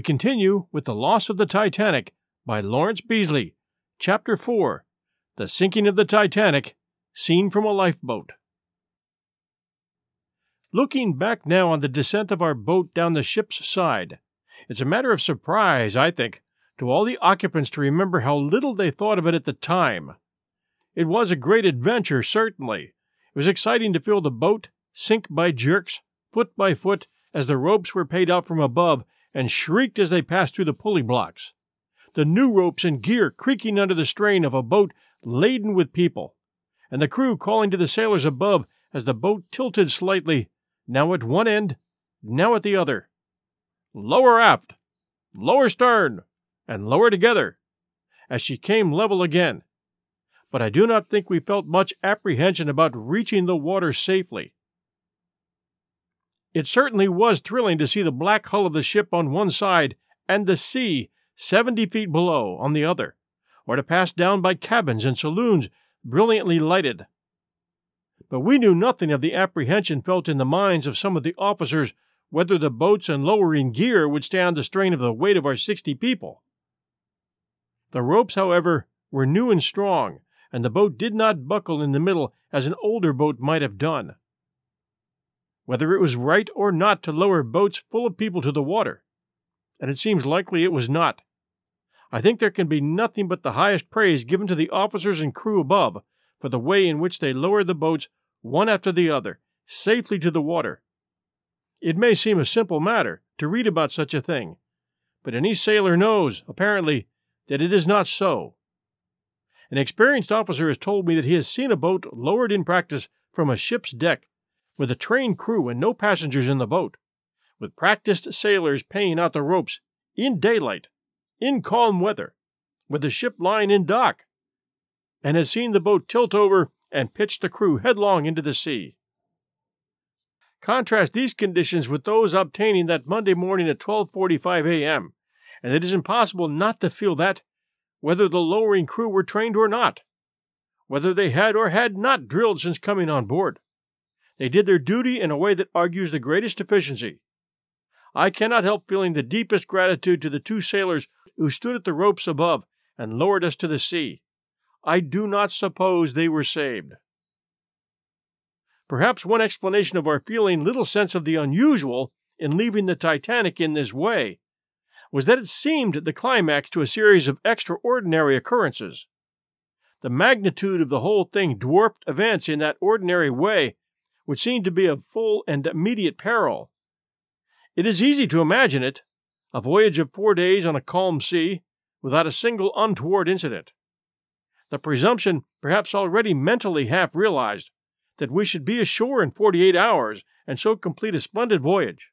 We continue with The Loss of the Titanic by Lawrence Beesley, Chapter 4 The Sinking of the Titanic, Seen from a Lifeboat. Looking back now on the descent of our boat down the ship's side, it's a matter of surprise, I think, to all the occupants to remember how little they thought of it at the time. It was a great adventure, certainly. It was exciting to feel the boat sink by jerks, foot by foot, as the ropes were paid out from above and shrieked as they passed through the pulley blocks. The new ropes and gear creaking under the strain of a boat laden with people, and the crew calling to the sailors above as the boat tilted slightly, now at one end, now at the other. Lower aft, lower stern, and lower together, as she came level again. But I do not think we felt much apprehension about reaching the water safely. It certainly was thrilling to see the black hull of the ship on one side and the sea seventy feet below on the other, or to pass down by cabins and saloons brilliantly lighted. But we knew nothing of the apprehension felt in the minds of some of the officers whether the boats and lowering gear would stand the strain of the weight of our sixty people. The ropes, however, were new and strong, and the boat did not buckle in the middle as an older boat might have done whether it was right or not to lower boats full of people to the water, and it seems likely it was not. I think there can be nothing but the highest praise given to the officers and crew above for the way in which they lowered the boats one after the other safely to the water. It may seem a simple matter to read about such a thing, but any sailor knows, apparently, that it is not so. An experienced officer has told me that he has seen a boat lowered in practice from a ship's deck with a trained crew and no passengers in the boat, with practiced sailors paying out the ropes in daylight, in calm weather, with the ship lying in dock, and has seen the boat tilt over and pitch the crew headlong into the sea. Contrast these conditions with those obtaining that Monday morning at 12:45 a.m., and it is impossible not to feel that, whether the lowering crew were trained or not, whether they had or had not drilled since coming on board, they did their duty in a way that argues the greatest efficiency. I cannot help feeling the deepest gratitude to the two sailors who stood at the ropes above and lowered us to the sea. I do not suppose they were saved. Perhaps one explanation of our feeling little sense of the unusual in leaving the Titanic in this way was that it seemed the climax to a series of extraordinary occurrences. The magnitude of the whole thing dwarfed events in that ordinary way which seemed to be of full and immediate peril. It is easy to imagine it a voyage of four days on a calm sea, without a single untoward incident. The presumption, perhaps already mentally half realized, that we should be ashore in forty eight hours and so complete a splendid voyage.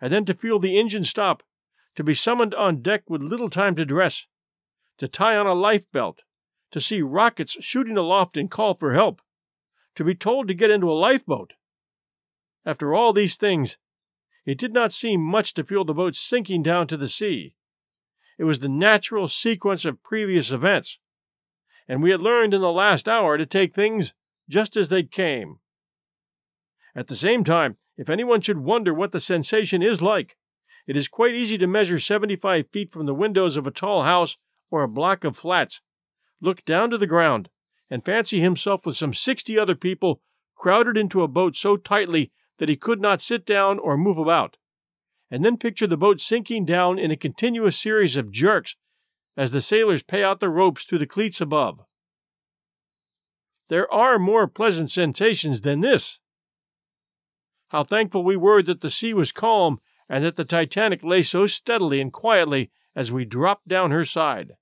And then to feel the engine stop, to be summoned on deck with little time to dress, to tie on a life belt, to see rockets shooting aloft and call for help, to be told to get into a lifeboat. After all these things, it did not seem much to feel the boat sinking down to the sea. It was the natural sequence of previous events, and we had learned in the last hour to take things just as they came. At the same time, if anyone should wonder what the sensation is like, it is quite easy to measure 75 feet from the windows of a tall house or a block of flats, look down to the ground, and fancy himself with some sixty other people crowded into a boat so tightly that he could not sit down or move about, and then picture the boat sinking down in a continuous series of jerks as the sailors pay out the ropes through the cleats above. There are more pleasant sensations than this. How thankful we were that the sea was calm and that the Titanic lay so steadily and quietly as we dropped down her side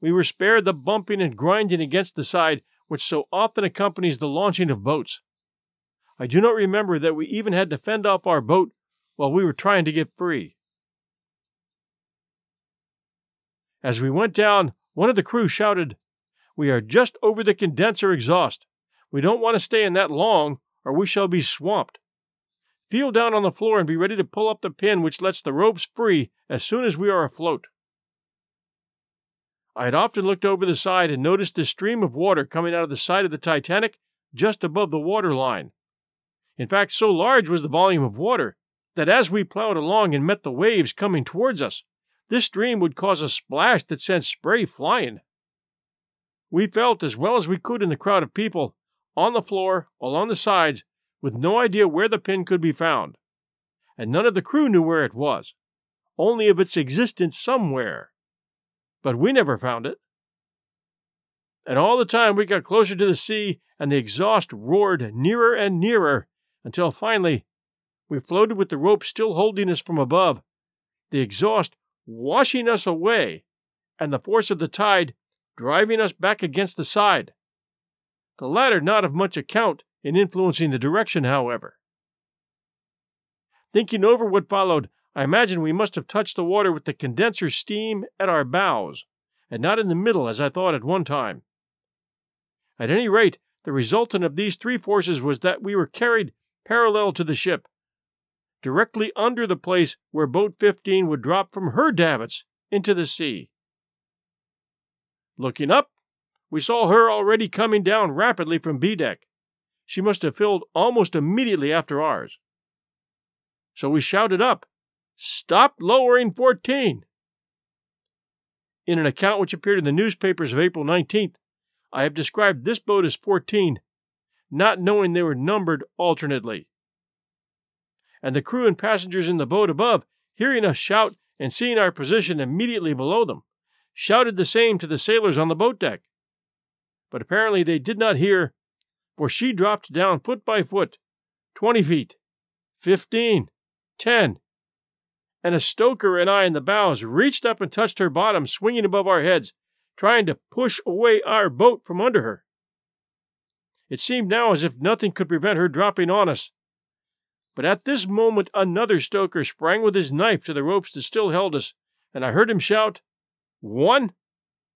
we were spared the bumping and grinding against the side which so often accompanies the launching of boats. I do not remember that we even had to fend off our boat while we were trying to get free. As we went down, one of the crew shouted, We are just over the condenser exhaust. We don't want to stay in that long, or we shall be swamped. Feel down on the floor and be ready to pull up the pin which lets the ropes free as soon as we are afloat. I had often looked over the side and noticed a stream of water coming out of the side of the Titanic just above the water line. In fact, so large was the volume of water that as we plowed along and met the waves coming towards us, this stream would cause a splash that sent spray flying. We felt as well as we could in the crowd of people, on the floor, along the sides, with no idea where the pin could be found. And none of the crew knew where it was, only of its existence somewhere. But we never found it. And all the time we got closer to the sea, and the exhaust roared nearer and nearer, until finally we floated with the rope still holding us from above, the exhaust washing us away, and the force of the tide driving us back against the side. The latter not of much account in influencing the direction, however. Thinking over what followed, I imagine we must have touched the water with the condenser steam at our bows, and not in the middle as I thought at one time. At any rate, the resultant of these three forces was that we were carried parallel to the ship, directly under the place where boat 15 would drop from her davits into the sea. Looking up, we saw her already coming down rapidly from B deck. She must have filled almost immediately after ours. So we shouted up, Stop lowering 14! In an account which appeared in the newspapers of April 19th, I have described this boat as 14, not knowing they were numbered alternately and the crew and passengers in the boat above, hearing us shout and seeing our position immediately below them, shouted the same to the sailors on the boat deck. But apparently they did not hear, for she dropped down foot by foot, twenty feet, fifteen, ten, and a stoker and I in the bows reached up and touched her bottom, swinging above our heads, trying to push away our boat from under her. It seemed now as if nothing could prevent her dropping on us, but at this moment another stoker sprang with his knife to the ropes that still held us, and I heard him shout, One,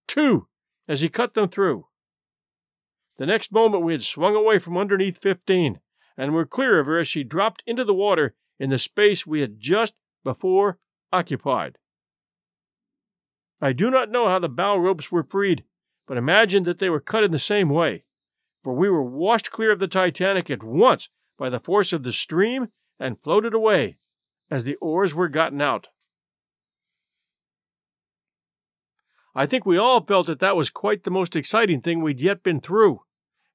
two, as he cut them through. The next moment we had swung away from underneath 15, and were clear of her as she dropped into the water in the space we had just before occupied. I do not know how the bow ropes were freed, but imagine that they were cut in the same way, for we were washed clear of the Titanic at once by the force of the stream and floated away as the oars were gotten out. I think we all felt that that was quite the most exciting thing we'd yet been through,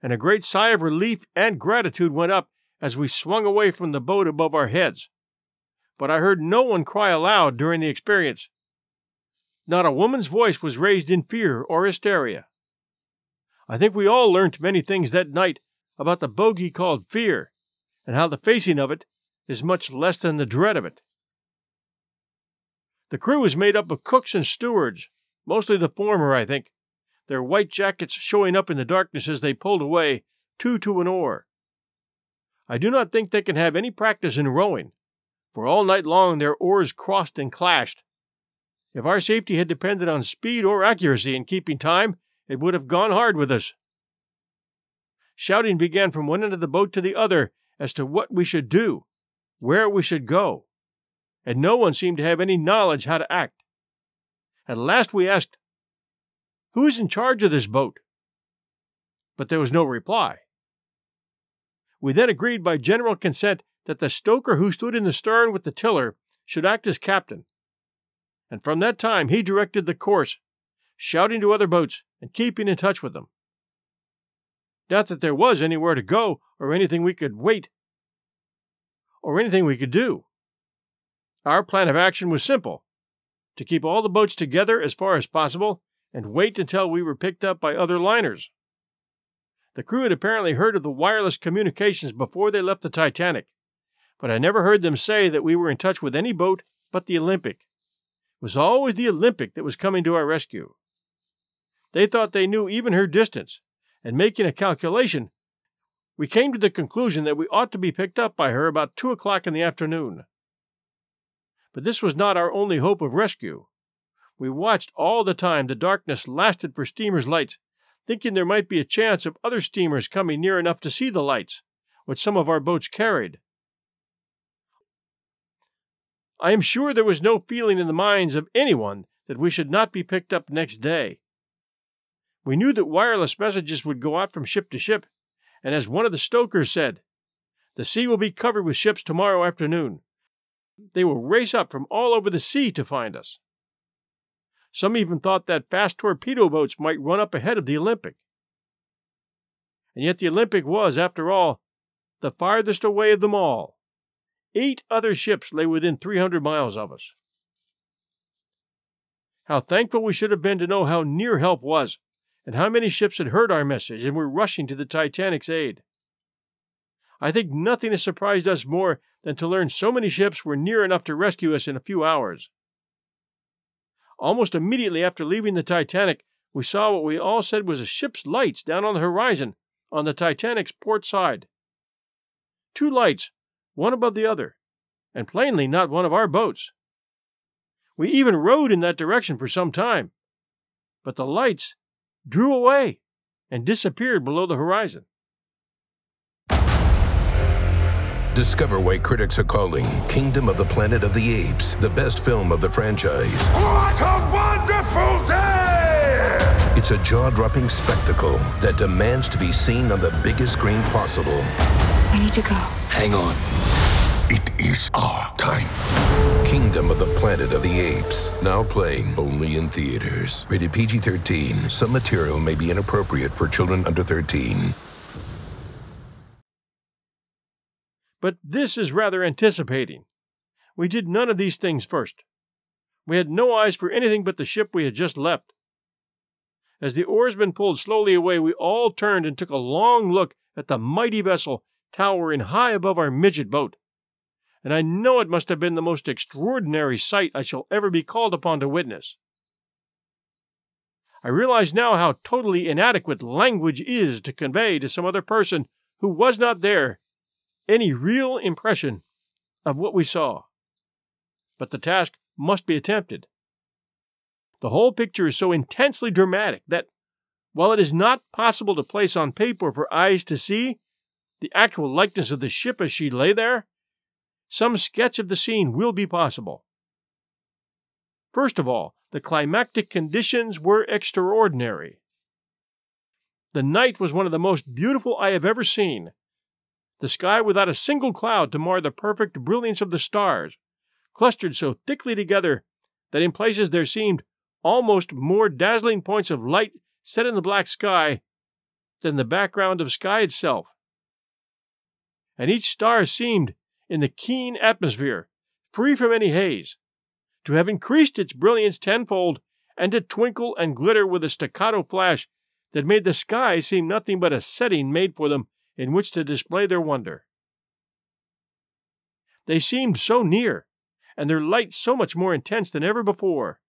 and a great sigh of relief and gratitude went up as we swung away from the boat above our heads. But I heard no one cry aloud during the experience. Not a woman's voice was raised in fear or hysteria. I think we all learnt many things that night about the bogey called fear, and how the facing of it is much less than the dread of it. The crew is made up of cooks and stewards, mostly the former, I think, their white jackets showing up in the darkness as they pulled away, two to an oar. I do not think they can have any practice in rowing, for all night long their oars crossed and clashed. If our safety had depended on speed or accuracy in keeping time, it would have gone hard with us. Shouting began from one end of the boat to the other as to what we should do, where we should go, and no one seemed to have any knowledge how to act. At last we asked, Who is in charge of this boat? But there was no reply. We then agreed by general consent that the stoker who stood in the stern with the tiller should act as captain. And from that time he directed the course, shouting to other boats and keeping in touch with them. Not that there was anywhere to go or anything we could wait or anything we could do. Our plan of action was simple to keep all the boats together as far as possible and wait until we were picked up by other liners. The crew had apparently heard of the wireless communications before they left the Titanic, but I never heard them say that we were in touch with any boat but the Olympic. It was always the Olympic that was coming to our rescue. They thought they knew even her distance, and making a calculation, we came to the conclusion that we ought to be picked up by her about two o'clock in the afternoon. But this was not our only hope of rescue. We watched all the time the darkness lasted for steamers' lights, thinking there might be a chance of other steamers coming near enough to see the lights, which some of our boats carried. I am sure there was no feeling in the minds of anyone that we should not be picked up next day. We knew that wireless messages would go out from ship to ship, and as one of the stokers said, the sea will be covered with ships tomorrow afternoon, they will race up from all over the sea to find us. Some even thought that fast torpedo boats might run up ahead of the Olympic. And yet the Olympic was, after all, the farthest away of them all. Eight other ships lay within 300 miles of us. How thankful we should have been to know how near help was, and how many ships had heard our message and were rushing to the Titanic's aid. I think nothing has surprised us more than to learn so many ships were near enough to rescue us in a few hours. Almost immediately after leaving the Titanic, we saw what we all said was a ship's lights down on the horizon on the Titanic's port side. Two lights, one above the other, and plainly not one of our boats. We even rowed in that direction for some time, but the lights drew away and disappeared below the horizon. Discover why critics are calling Kingdom of the Planet of the Apes the best film of the franchise. What a wonderful day! It's a jaw dropping spectacle that demands to be seen on the biggest screen possible. We need to go. Hang on. It is our time. Kingdom of the Planet of the Apes. Now playing only in theaters. Rated PG 13. Some material may be inappropriate for children under 13. But this is rather anticipating. We did none of these things first. We had no eyes for anything but the ship we had just left. As the oarsmen pulled slowly away, we all turned and took a long look at the mighty vessel towering high above our midget boat. And I know it must have been the most extraordinary sight I shall ever be called upon to witness. I realize now how totally inadequate language is to convey to some other person who was not there any real impression of what we saw. But the task must be attempted. The whole picture is so intensely dramatic that, while it is not possible to place on paper for eyes to see the actual likeness of the ship as she lay there, some sketch of the scene will be possible. First of all, the climactic conditions were extraordinary. The night was one of the most beautiful I have ever seen. The sky without a single cloud to mar the perfect brilliance of the stars, clustered so thickly together that in places there seemed almost more dazzling points of light set in the black sky than the background of sky itself. And each star seemed, in the keen atmosphere, free from any haze, to have increased its brilliance tenfold and to twinkle and glitter with a staccato flash that made the sky seem nothing but a setting made for them in which to display their wonder. They seemed so near, and their light so much more intense than ever before,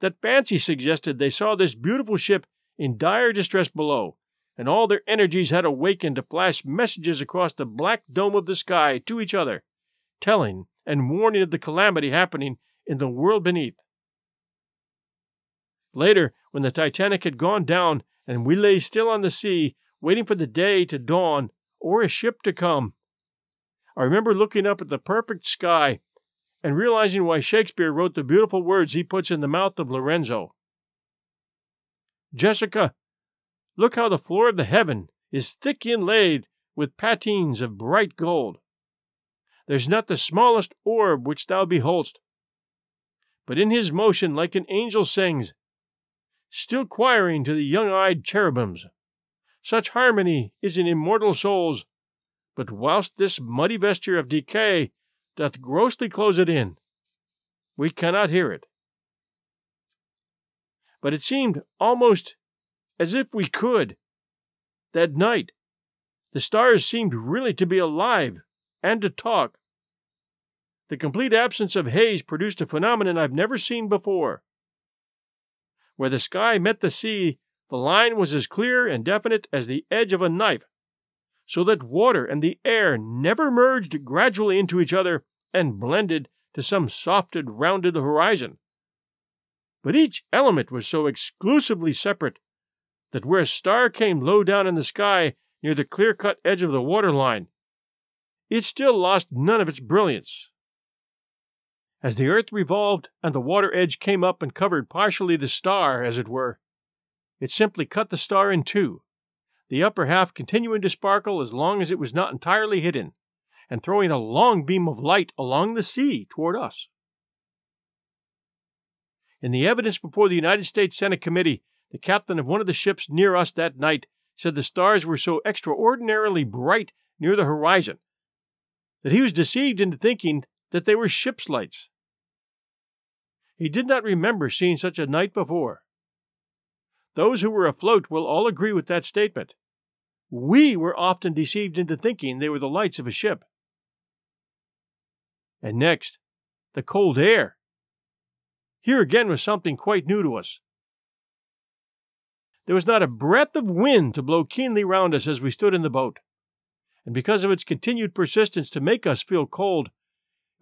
that fancy suggested they saw this beautiful ship in dire distress below, and all their energies had awakened to flash messages across the black dome of the sky to each other, telling and warning of the calamity happening in the world beneath. Later, when the Titanic had gone down and we lay still on the sea, waiting for the day to dawn or a ship to come, I remember looking up at the perfect sky and realizing why Shakespeare wrote the beautiful words he puts in the mouth of Lorenzo. Jessica, look how the floor of the heaven is thick inlaid with patines of bright gold. There's not the smallest orb which thou beholdst, but in his motion like an angel sings, still choiring to the young-eyed cherubims. Such harmony is in immortal souls, but whilst this muddy vesture of decay doth grossly close it in. We cannot hear it. But it seemed almost as if we could. That night, the stars seemed really to be alive and to talk. The complete absence of haze produced a phenomenon I've never seen before. Where the sky met the sea, the line was as clear and definite as the edge of a knife so that water and the air never merged gradually into each other and blended to some softed, rounded horizon. But each element was so exclusively separate that where a star came low down in the sky near the clear cut edge of the water line, it still lost none of its brilliance. As the earth revolved and the water edge came up and covered partially the star, as it were, it simply cut the star in two, the upper half continuing to sparkle as long as it was not entirely hidden, and throwing a long beam of light along the sea toward us. In the evidence before the United States Senate Committee, the captain of one of the ships near us that night said the stars were so extraordinarily bright near the horizon that he was deceived into thinking that they were ship's lights. He did not remember seeing such a night before. Those who were afloat will all agree with that statement. We were often deceived into thinking they were the lights of a ship. And next, the cold air. Here again was something quite new to us. There was not a breath of wind to blow keenly round us as we stood in the boat, and because of its continued persistence to make us feel cold,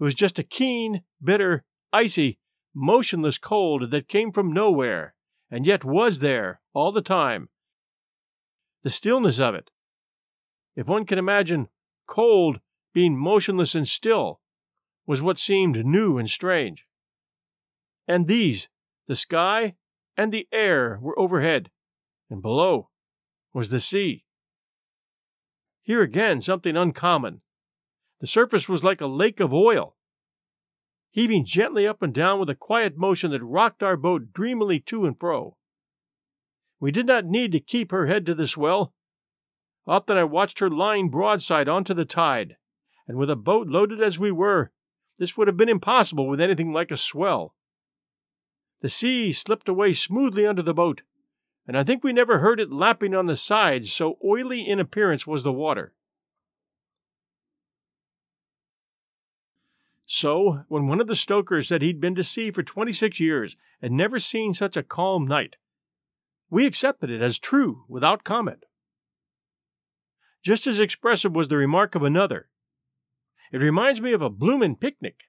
it was just a keen, bitter, icy, motionless cold that came from nowhere, and yet was there all the time. The stillness of it. If one can imagine cold being motionless and still, was what seemed new and strange. And these, the sky and the air, were overhead, and below was the sea. Here again, something uncommon. The surface was like a lake of oil, heaving gently up and down with a quiet motion that rocked our boat dreamily to and fro. We did not need to keep her head to the swell. Often I watched her lying broadside onto the tide, and with a boat loaded as we were, this would have been impossible with anything like a swell. The sea slipped away smoothly under the boat, and I think we never heard it lapping on the sides, so oily in appearance was the water. So, when one of the stokers said he'd been to sea for 26 years and never seen such a calm night, we accepted it as true without comment. Just as expressive was the remark of another. It reminds me of a bloomin' picnic.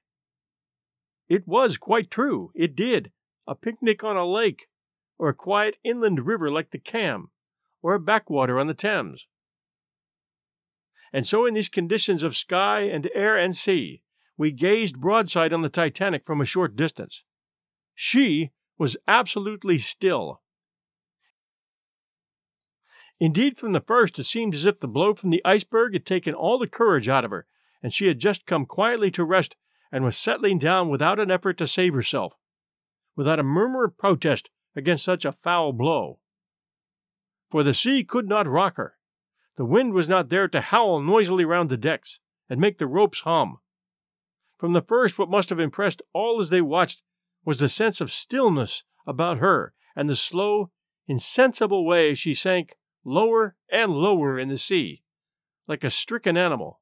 It was quite true. It did. A picnic on a lake, or a quiet inland river like the Cam, or a backwater on the Thames. And so, in these conditions of sky and air and sea, we gazed broadside on the Titanic from a short distance. She was absolutely still. Indeed, from the first, it seemed as if the blow from the iceberg had taken all the courage out of her, and she had just come quietly to rest and was settling down without an effort to save herself, without a murmur of protest against such a foul blow. For the sea could not rock her. The wind was not there to howl noisily round the decks and make the ropes hum. From the first, what must have impressed all as they watched was the sense of stillness about her and the slow, insensible way she sank lower and lower in the sea, like a stricken animal.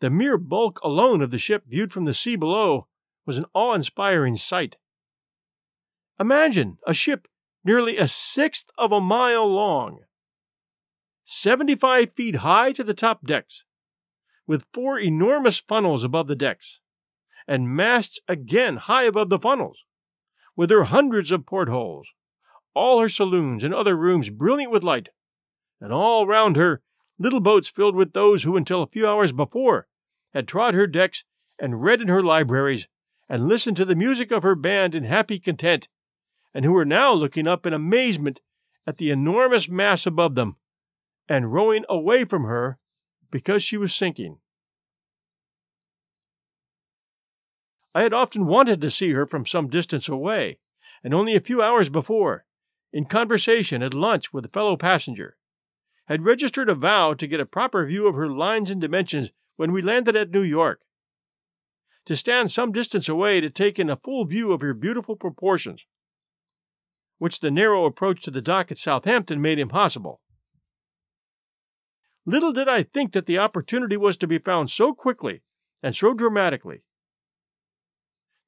The mere bulk alone of the ship viewed from the sea below was an awe inspiring sight. Imagine a ship nearly a sixth of a mile long, 75 feet high to the top decks, with four enormous funnels above the decks, and masts again high above the funnels, with their hundreds of portholes, all her saloons and other rooms brilliant with light, and all round her little boats filled with those who until a few hours before had trod her decks and read in her libraries and listened to the music of her band in happy content and who were now looking up in amazement at the enormous mass above them and rowing away from her because she was sinking. I had often wanted to see her from some distance away, and only a few hours before, in conversation at lunch with a fellow passenger, had registered a vow to get a proper view of her lines and dimensions when we landed at New York. To stand some distance away to take in a full view of her beautiful proportions which the narrow approach to the dock at Southampton made impossible. Little did I think that the opportunity was to be found so quickly and so dramatically.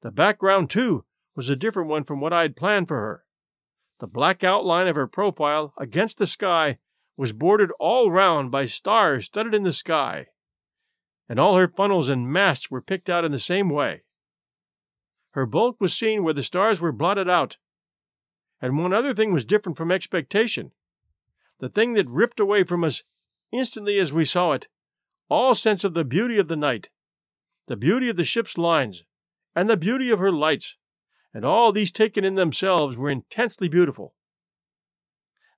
The background, too, was a different one from what I had planned for her. The black outline of her profile against the sky was bordered all round by stars studded in the sky, and all her funnels and masts were picked out in the same way. Her bulk was seen where the stars were blotted out, and one other thing was different from expectation. The thing that ripped away from us instantly as we saw it all sense of the beauty of the night, the beauty of the ship's lines, and the beauty of her lights, and all these taken in themselves were intensely beautiful.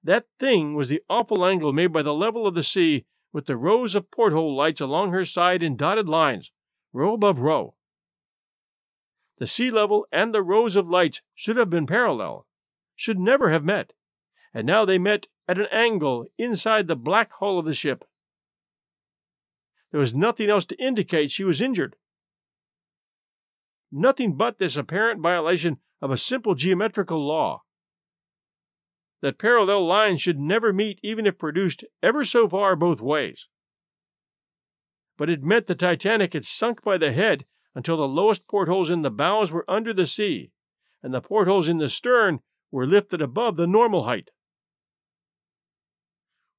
That thing was the awful angle made by the level of the sea with the rows of porthole lights along her side in dotted lines, row above row. The sea level and the rows of lights should have been parallel, should never have met, and now they met at an angle inside the black hull of the ship. There was nothing else to indicate she was injured. Nothing but this apparent violation of a simple geometrical law. That parallel lines should never meet even if produced ever so far both ways. But it meant the Titanic had sunk by the head until the lowest portholes in the bows were under the sea, and the portholes in the stern were lifted above the normal height.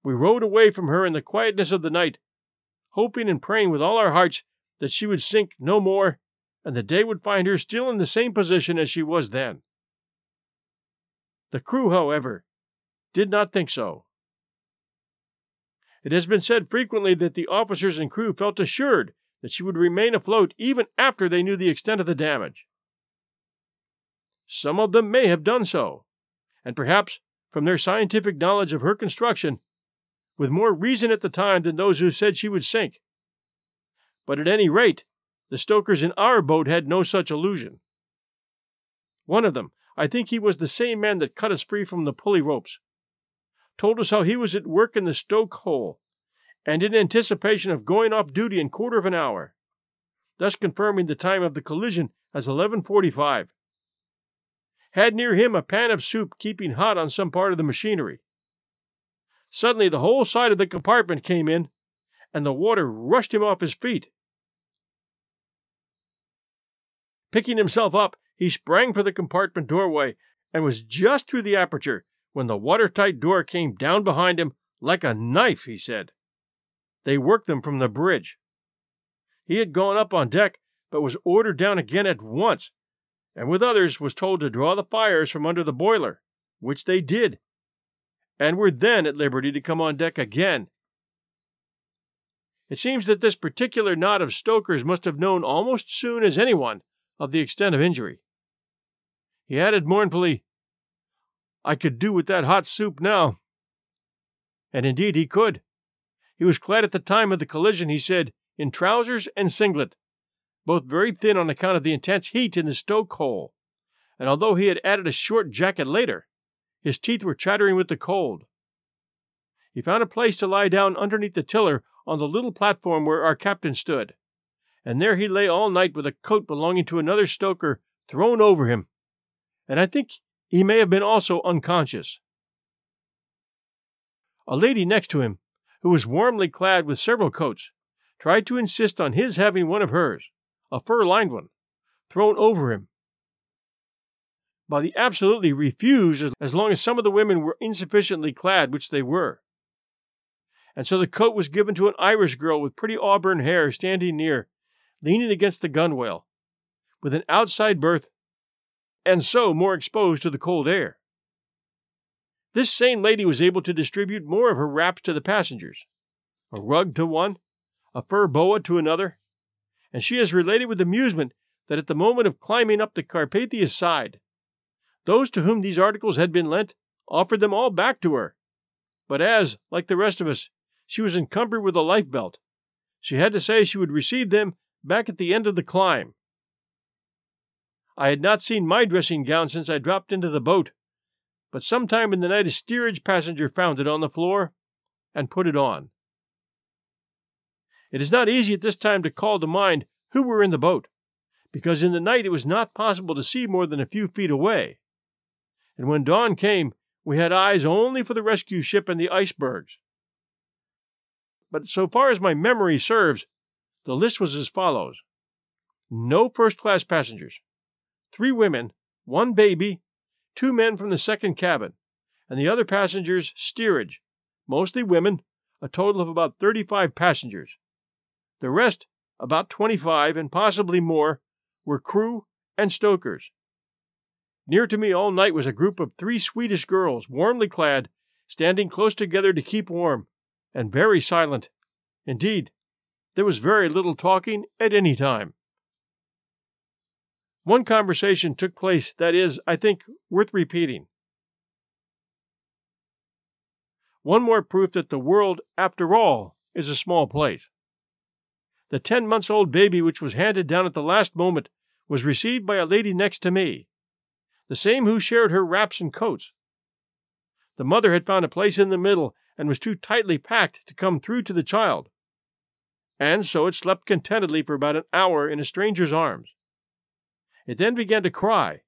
We rowed away from her in the quietness of the night hoping and praying with all our hearts that she would sink no more and the day would find her still in the same position as she was then. The crew, however, did not think so. It has been said frequently that the officers and crew felt assured that she would remain afloat even after they knew the extent of the damage. Some of them may have done so, and perhaps from their scientific knowledge of her construction, with more reason at the time than those who said she would sink. But at any rate, the stokers in our boat had no such illusion. One of them, I think he was the same man that cut us free from the pulley ropes, told us how he was at work in the stoke hole, and in anticipation of going off duty in quarter of an hour, thus confirming the time of the collision as 11:45. Had near him a pan of soup keeping hot on some part of the machinery. Suddenly, the whole side of the compartment came in, and the water rushed him off his feet. Picking himself up, he sprang for the compartment doorway and was just through the aperture when the watertight door came down behind him like a knife, he said. They worked them from the bridge. He had gone up on deck, but was ordered down again at once, and with others was told to draw the fires from under the boiler, which they did and were then at liberty to come on deck again. It seems that this particular knot of stokers must have known almost as soon as anyone of the extent of injury. He added mournfully, I could do with that hot soup now. And indeed he could. He was clad at the time of the collision, he said, in trousers and singlet, both very thin on account of the intense heat in the stoke hole, and although he had added a short jacket later, his teeth were chattering with the cold. He found a place to lie down underneath the tiller on the little platform where our captain stood, and there he lay all night with a coat belonging to another stoker thrown over him, and I think he may have been also unconscious. A lady next to him, who was warmly clad with several coats, tried to insist on his having one of hers, a fur lined one, thrown over him, but he absolutely refused as long as some of the women were insufficiently clad, which they were. And so the coat was given to an Irish girl with pretty auburn hair standing near, leaning against the gunwale, with an outside berth, and so more exposed to the cold air. This same lady was able to distribute more of her wraps to the passengers a rug to one, a fur boa to another, and she has related with amusement that at the moment of climbing up the Carpathia's side, those to whom these articles had been lent offered them all back to her. But as, like the rest of us, she was encumbered with a life belt, she had to say she would receive them back at the end of the climb. I had not seen my dressing gown since I dropped into the boat, but sometime in the night a steerage passenger found it on the floor and put it on. It is not easy at this time to call to mind who were in the boat, because in the night it was not possible to see more than a few feet away and when dawn came, we had eyes only for the rescue ship and the icebergs. But so far as my memory serves, the list was as follows no first class passengers, three women, one baby, two men from the second cabin, and the other passengers steerage, mostly women, a total of about 35 passengers. The rest, about 25 and possibly more, were crew and stokers. Near to me all night was a group of three Swedish girls, warmly clad, standing close together to keep warm, and very silent. Indeed, there was very little talking at any time. One conversation took place that is, I think, worth repeating. One more proof that the world, after all, is a small place. The ten months old baby which was handed down at the last moment was received by a lady next to me, the same who shared her wraps and coats. The mother had found a place in the middle and was too tightly packed to come through to the child, and so it slept contentedly for about an hour in a stranger's arms. It then began to cry,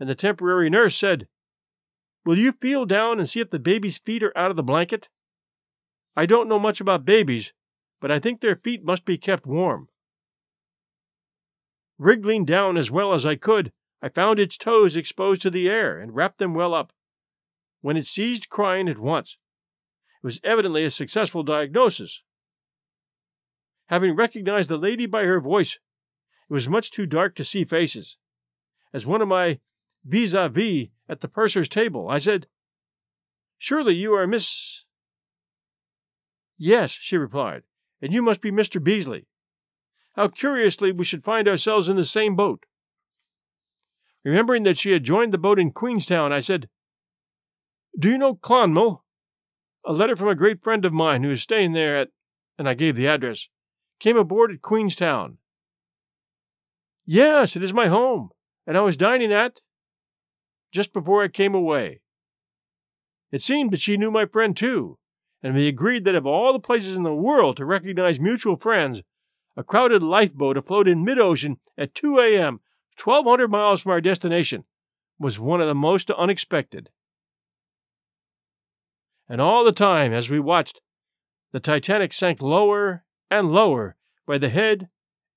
and the temporary nurse said, Will you feel down and see if the baby's feet are out of the blanket? I don't know much about babies, but I think their feet must be kept warm. Wriggling down as well as I could, I found its toes exposed to the air and wrapped them well up. When it ceased crying at once, it was evidently a successful diagnosis. Having recognized the lady by her voice, it was much too dark to see faces. As one of my vis a vis at the purser's table, I said, Surely you are Miss. Yes, she replied, and you must be Mr. Beesley. How curiously we should find ourselves in the same boat. Remembering that she had joined the boat in Queenstown, I said, Do you know Clonmel? A letter from a great friend of mine who is staying there at, and I gave the address, came aboard at Queenstown. Yes, it is my home, and I was dining at, just before I came away. It seemed that she knew my friend too, and we agreed that of all the places in the world to recognize mutual friends, a crowded lifeboat afloat in mid ocean at 2 a.m., 1,200 miles from our destination, was one of the most unexpected. And all the time, as we watched, the Titanic sank lower and lower by the head,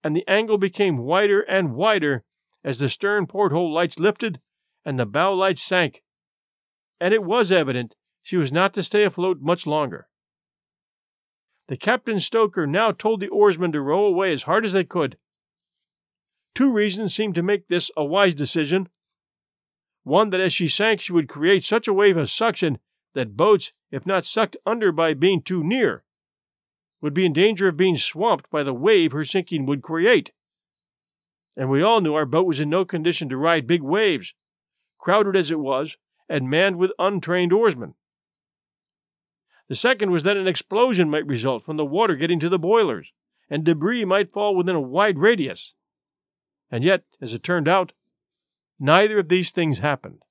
and the angle became wider and wider as the stern porthole lights lifted and the bow lights sank. And it was evident she was not to stay afloat much longer. The captain stoker now told the oarsmen to row away as hard as they could. Two reasons seemed to make this a wise decision. One, that as she sank, she would create such a wave of suction that boats, if not sucked under by being too near, would be in danger of being swamped by the wave her sinking would create. And we all knew our boat was in no condition to ride big waves, crowded as it was, and manned with untrained oarsmen. The second was that an explosion might result from the water getting to the boilers, and debris might fall within a wide radius. And yet, as it turned out, neither of these things happened.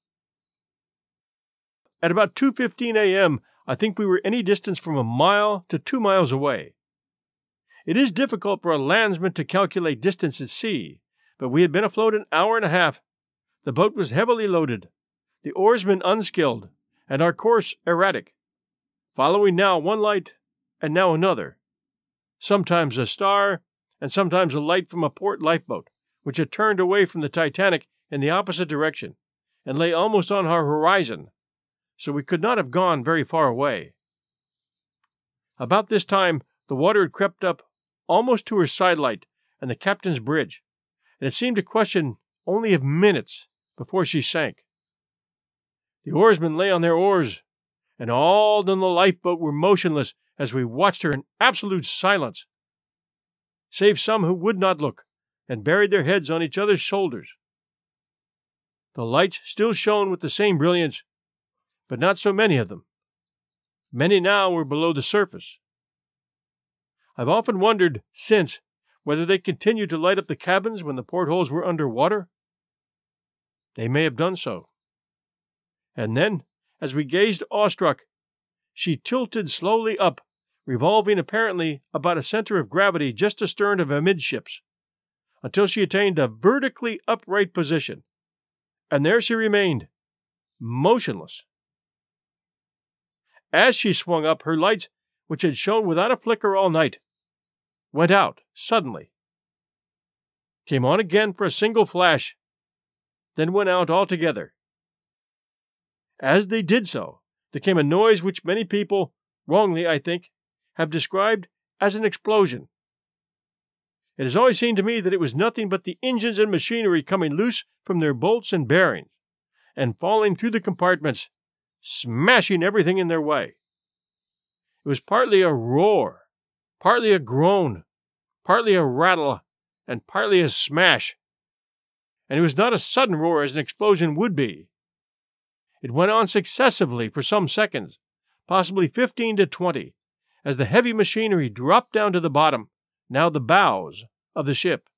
At about 2:15 a.m., I think we were any distance from a mile to 2 miles away. It is difficult for a landsman to calculate distance at sea, but we had been afloat an hour and a half. The boat was heavily loaded, the oarsmen unskilled, and our course erratic following now one light and now another, sometimes a star and sometimes a light from a port lifeboat, which had turned away from the Titanic in the opposite direction and lay almost on our horizon, so we could not have gone very far away. About this time, the water had crept up almost to her sidelight and the captain's bridge, and it seemed a question only of minutes before she sank. The oarsmen lay on their oars and all in the lifeboat were motionless as we watched her in absolute silence, save some who would not look and buried their heads on each other's shoulders. The lights still shone with the same brilliance, but not so many of them. Many now were below the surface. I've often wondered since whether they continued to light up the cabins when the portholes were under water. They may have done so. And then as we gazed awestruck, she tilted slowly up, revolving apparently about a center of gravity just astern of amidships, until she attained a vertically upright position. And there she remained, motionless. As she swung up, her lights, which had shone without a flicker all night, went out suddenly, came on again for a single flash, then went out altogether. As they did so, there came a noise which many people, wrongly I think, have described as an explosion. It has always seemed to me that it was nothing but the engines and machinery coming loose from their bolts and bearings, and falling through the compartments, smashing everything in their way. It was partly a roar, partly a groan, partly a rattle, and partly a smash. And it was not a sudden roar as an explosion would be. It went on successively for some seconds, possibly 15 to 20, as the heavy machinery dropped down to the bottom, now the bows, of the ship.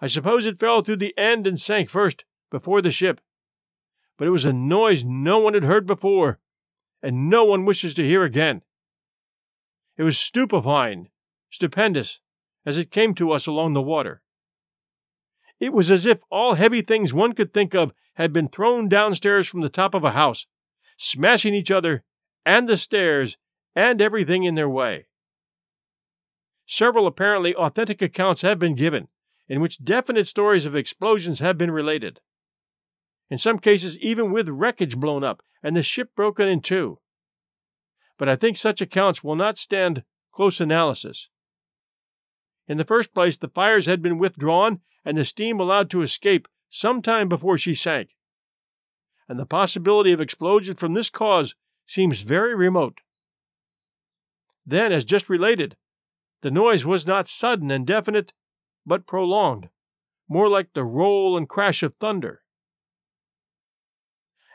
I suppose it fell through the end and sank first, before the ship. But it was a noise no one had heard before, and no one wishes to hear again. It was stupefying, stupendous, as it came to us along the water. It was as if all heavy things one could think of had been thrown downstairs from the top of a house, smashing each other and the stairs and everything in their way. Several apparently authentic accounts have been given, in which definite stories of explosions have been related. In some cases, even with wreckage blown up and the ship broken in two. But I think such accounts will not stand close analysis. In the first place, the fires had been withdrawn and the steam allowed to escape some time before she sank. And the possibility of explosion from this cause seems very remote. Then, as just related, the noise was not sudden and definite, but prolonged, more like the roll and crash of thunder.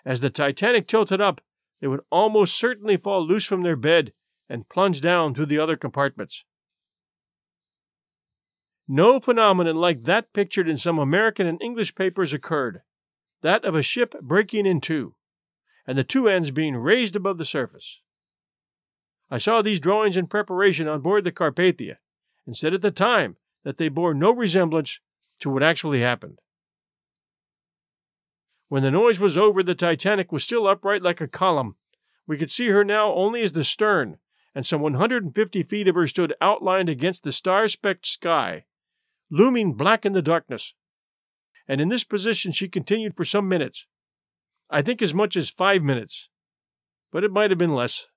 As the Titanic tilted up, they would almost certainly fall loose from their bed and plunge down through the other compartments. No phenomenon like that pictured in some American and English papers occurred that of a ship breaking in two, and the two ends being raised above the surface. I saw these drawings in preparation on board the Carpathia, and said at the time that they bore no resemblance to what actually happened. When the noise was over, the Titanic was still upright like a column. We could see her now only as the stern, and some 150 feet of her stood outlined against the star specked sky, looming black in the darkness. And in this position she continued for some minutes. I think as much as five minutes, but it might have been less.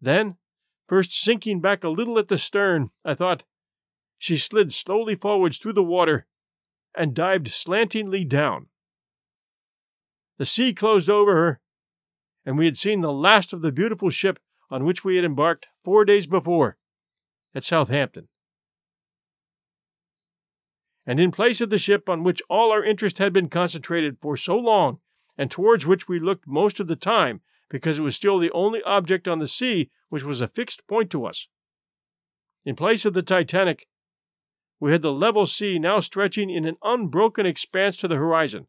Then, first sinking back a little at the stern, I thought, she slid slowly forwards through the water and dived slantingly down. The sea closed over her, and we had seen the last of the beautiful ship on which we had embarked four days before at Southampton. And in place of the ship on which all our interest had been concentrated for so long, and towards which we looked most of the time, because it was still the only object on the sea which was a fixed point to us. In place of the Titanic, we had the level sea now stretching in an unbroken expanse to the horizon,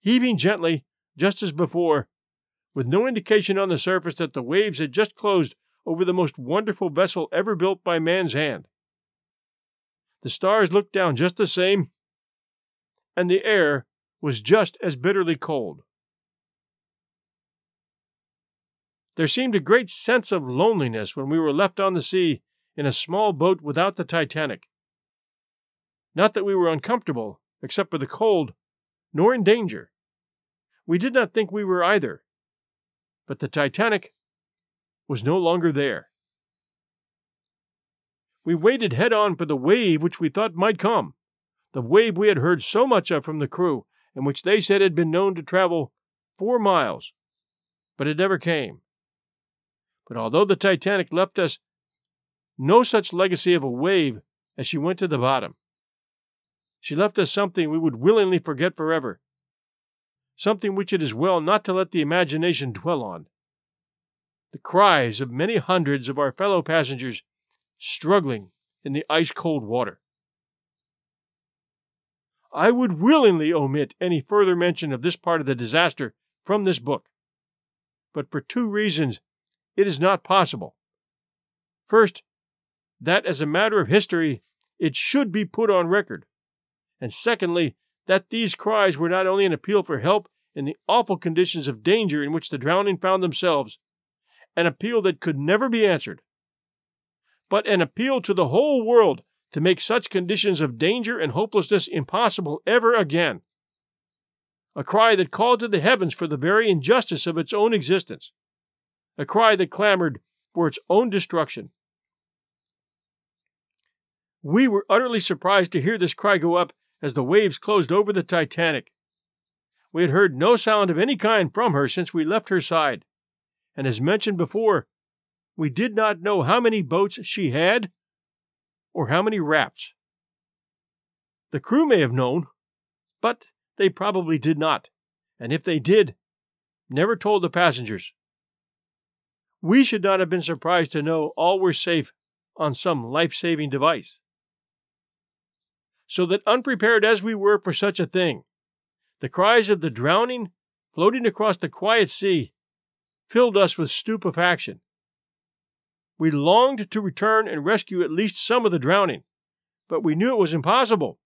heaving gently, just as before, with no indication on the surface that the waves had just closed over the most wonderful vessel ever built by man's hand. The stars looked down just the same, and the air was just as bitterly cold. There seemed a great sense of loneliness when we were left on the sea in a small boat without the Titanic. Not that we were uncomfortable, except for the cold, nor in danger. We did not think we were either. But the Titanic was no longer there. We waited head on for the wave which we thought might come, the wave we had heard so much of from the crew, and which they said had been known to travel four miles, but it never came. But although the Titanic left us no such legacy of a wave as she went to the bottom, she left us something we would willingly forget forever, something which it is well not to let the imagination dwell on. The cries of many hundreds of our fellow passengers struggling in the ice cold water. I would willingly omit any further mention of this part of the disaster from this book, but for two reasons it is not possible. First, that as a matter of history, it should be put on record. And secondly, that these cries were not only an appeal for help in the awful conditions of danger in which the drowning found themselves, an appeal that could never be answered, but an appeal to the whole world to make such conditions of danger and hopelessness impossible ever again. A cry that called to the heavens for the very injustice of its own existence a cry that clamored for its own destruction. We were utterly surprised to hear this cry go up as the waves closed over the Titanic. We had heard no sound of any kind from her since we left her side, and as mentioned before, we did not know how many boats she had or how many rafts. The crew may have known, but they probably did not, and if they did, never told the passengers. we should not have been surprised to know all were safe on some life saving device. So that unprepared as we were for such a thing, the cries of the drowning floating across the quiet sea filled us with stupefaction. We longed to return and rescue at least some of the drowning, but we knew it was impossible.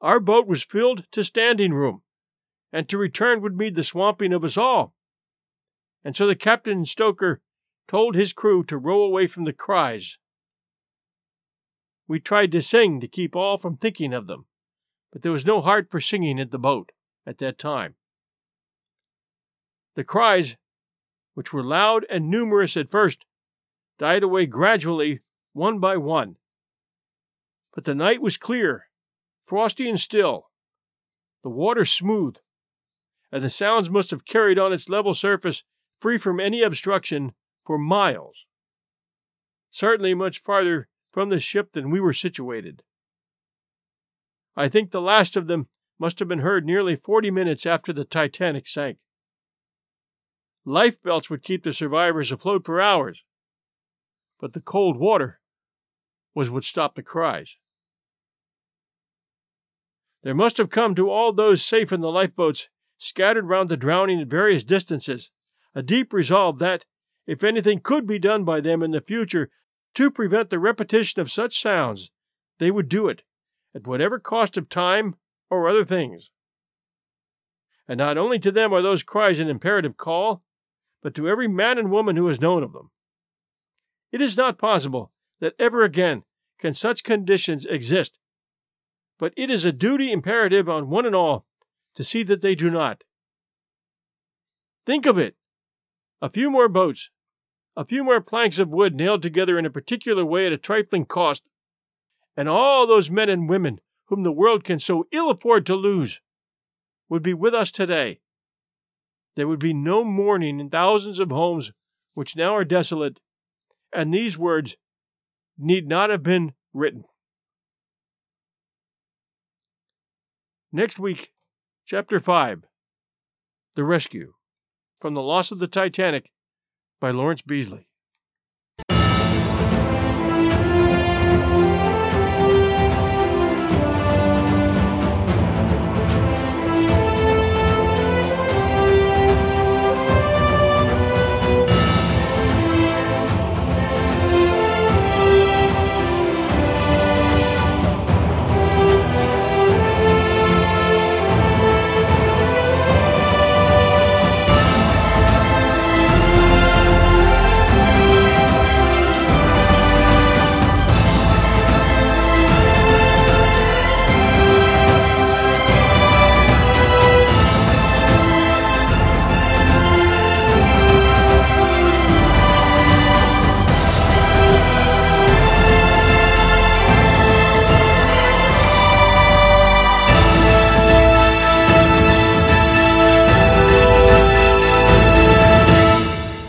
Our boat was filled to standing room, and to return would mean the swamping of us all. And so the captain and stoker told his crew to row away from the cries. We tried to sing to keep all from thinking of them, but there was no heart for singing in the boat at that time. The cries, which were loud and numerous at first, died away gradually, one by one. But the night was clear, frosty and still, the water smooth, and the sounds must have carried on its level surface, free from any obstruction, for miles. Certainly much farther from the ship than we were situated. I think the last of them must have been heard nearly forty minutes after the Titanic sank. Life belts would keep the survivors afloat for hours, but the cold water was what stopped the cries. There must have come to all those safe in the lifeboats scattered round the drowning at various distances a deep resolve that, if anything could be done by them in the future to prevent the repetition of such sounds, they would do it, at whatever cost of time or other things. And not only to them are those cries an imperative call, but to every man and woman who has known of them. It is not possible that ever again can such conditions exist, but it is a duty imperative on one and all to see that they do not. Think of it! A few more boats, a few more planks of wood nailed together in a particular way at a trifling cost, and all those men and women whom the world can so ill afford to lose would be with us today. There would be no mourning in thousands of homes which now are desolate and these words need not have been written. Next week, Chapter 5 The Rescue from the Loss of the Titanic by Lawrence Beesley.